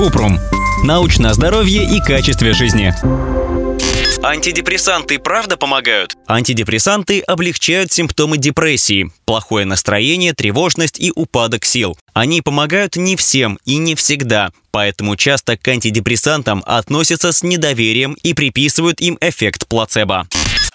Купрум. Научное здоровье и качестве жизни. Антидепрессанты правда помогают? Антидепрессанты облегчают симптомы депрессии, плохое настроение, тревожность и упадок сил. Они помогают не всем и не всегда, поэтому часто к антидепрессантам относятся с недоверием и приписывают им эффект плацебо.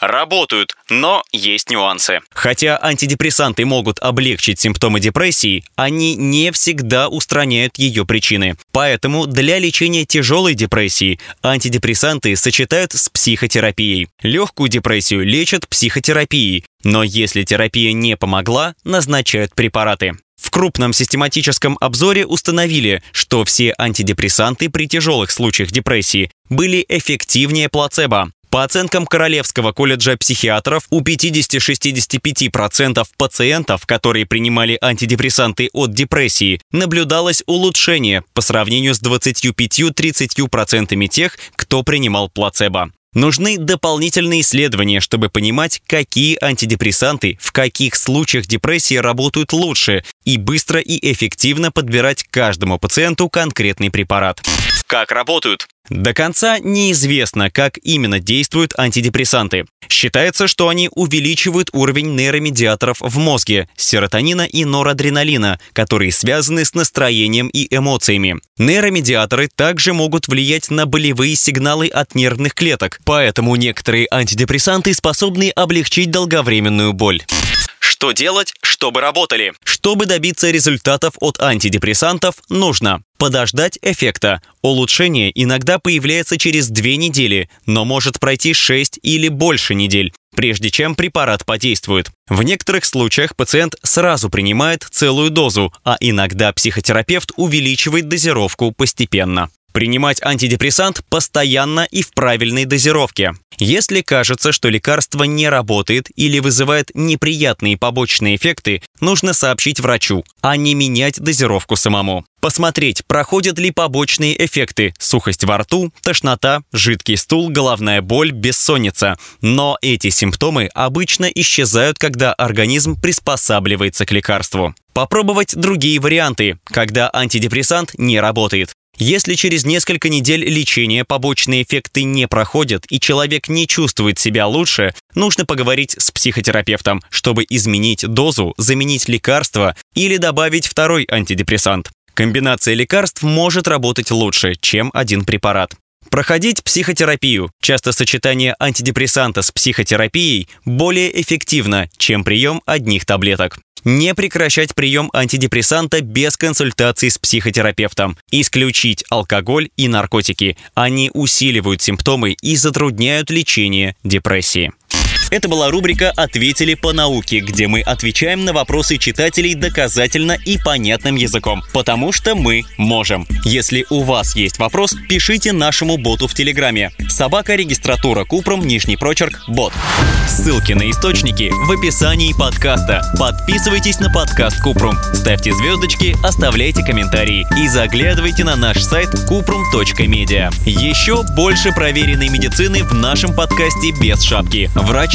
Работают, но есть нюансы. Хотя антидепрессанты могут облегчить симптомы депрессии, они не всегда устраняют ее причины. Поэтому для лечения тяжелой депрессии антидепрессанты сочетают с психотерапией. Легкую депрессию лечат психотерапией, но если терапия не помогла, назначают препараты. В крупном систематическом обзоре установили, что все антидепрессанты при тяжелых случаях депрессии были эффективнее плацебо. По оценкам Королевского колледжа психиатров, у 50-65% пациентов, которые принимали антидепрессанты от депрессии, наблюдалось улучшение по сравнению с 25-30% тех, кто принимал плацебо. Нужны дополнительные исследования, чтобы понимать, какие антидепрессанты в каких случаях депрессии работают лучше и быстро и эффективно подбирать каждому пациенту конкретный препарат. Как работают? До конца неизвестно, как именно действуют антидепрессанты. Считается, что они увеличивают уровень нейромедиаторов в мозге – серотонина и норадреналина, которые связаны с настроением и эмоциями. Нейромедиаторы также могут влиять на болевые сигналы от нервных клеток, поэтому некоторые антидепрессанты способны облегчить долговременную боль. Что делать, чтобы работали? Чтобы добиться результатов от антидепрессантов, нужно подождать эффекта. Улучшение иногда появляется через две недели, но может пройти 6 или больше недель прежде чем препарат подействует. В некоторых случаях пациент сразу принимает целую дозу, а иногда психотерапевт увеличивает дозировку постепенно. Принимать антидепрессант постоянно и в правильной дозировке. Если кажется, что лекарство не работает или вызывает неприятные побочные эффекты, нужно сообщить врачу, а не менять дозировку самому. Посмотреть, проходят ли побочные эффекты – сухость во рту, тошнота, жидкий стул, головная боль, бессонница. Но эти симптомы обычно исчезают, когда организм приспосабливается к лекарству. Попробовать другие варианты, когда антидепрессант не работает. Если через несколько недель лечения побочные эффекты не проходят и человек не чувствует себя лучше, нужно поговорить с психотерапевтом, чтобы изменить дозу, заменить лекарство или добавить второй антидепрессант. Комбинация лекарств может работать лучше, чем один препарат. Проходить психотерапию. Часто сочетание антидепрессанта с психотерапией более эффективно, чем прием одних таблеток. Не прекращать прием антидепрессанта без консультации с психотерапевтом. Исключить алкоголь и наркотики. Они усиливают симптомы и затрудняют лечение депрессии. Это была рубрика «Ответили по науке», где мы отвечаем на вопросы читателей доказательно и понятным языком, потому что мы можем. Если у вас есть вопрос, пишите нашему боту в Телеграме. Собака регистратура Купром, нижний прочерк, бот. Ссылки на источники в описании подкаста. Подписывайтесь на подкаст Купрум, ставьте звездочки, оставляйте комментарии и заглядывайте на наш сайт kuprum.media. Еще больше проверенной медицины в нашем подкасте без шапки. Врач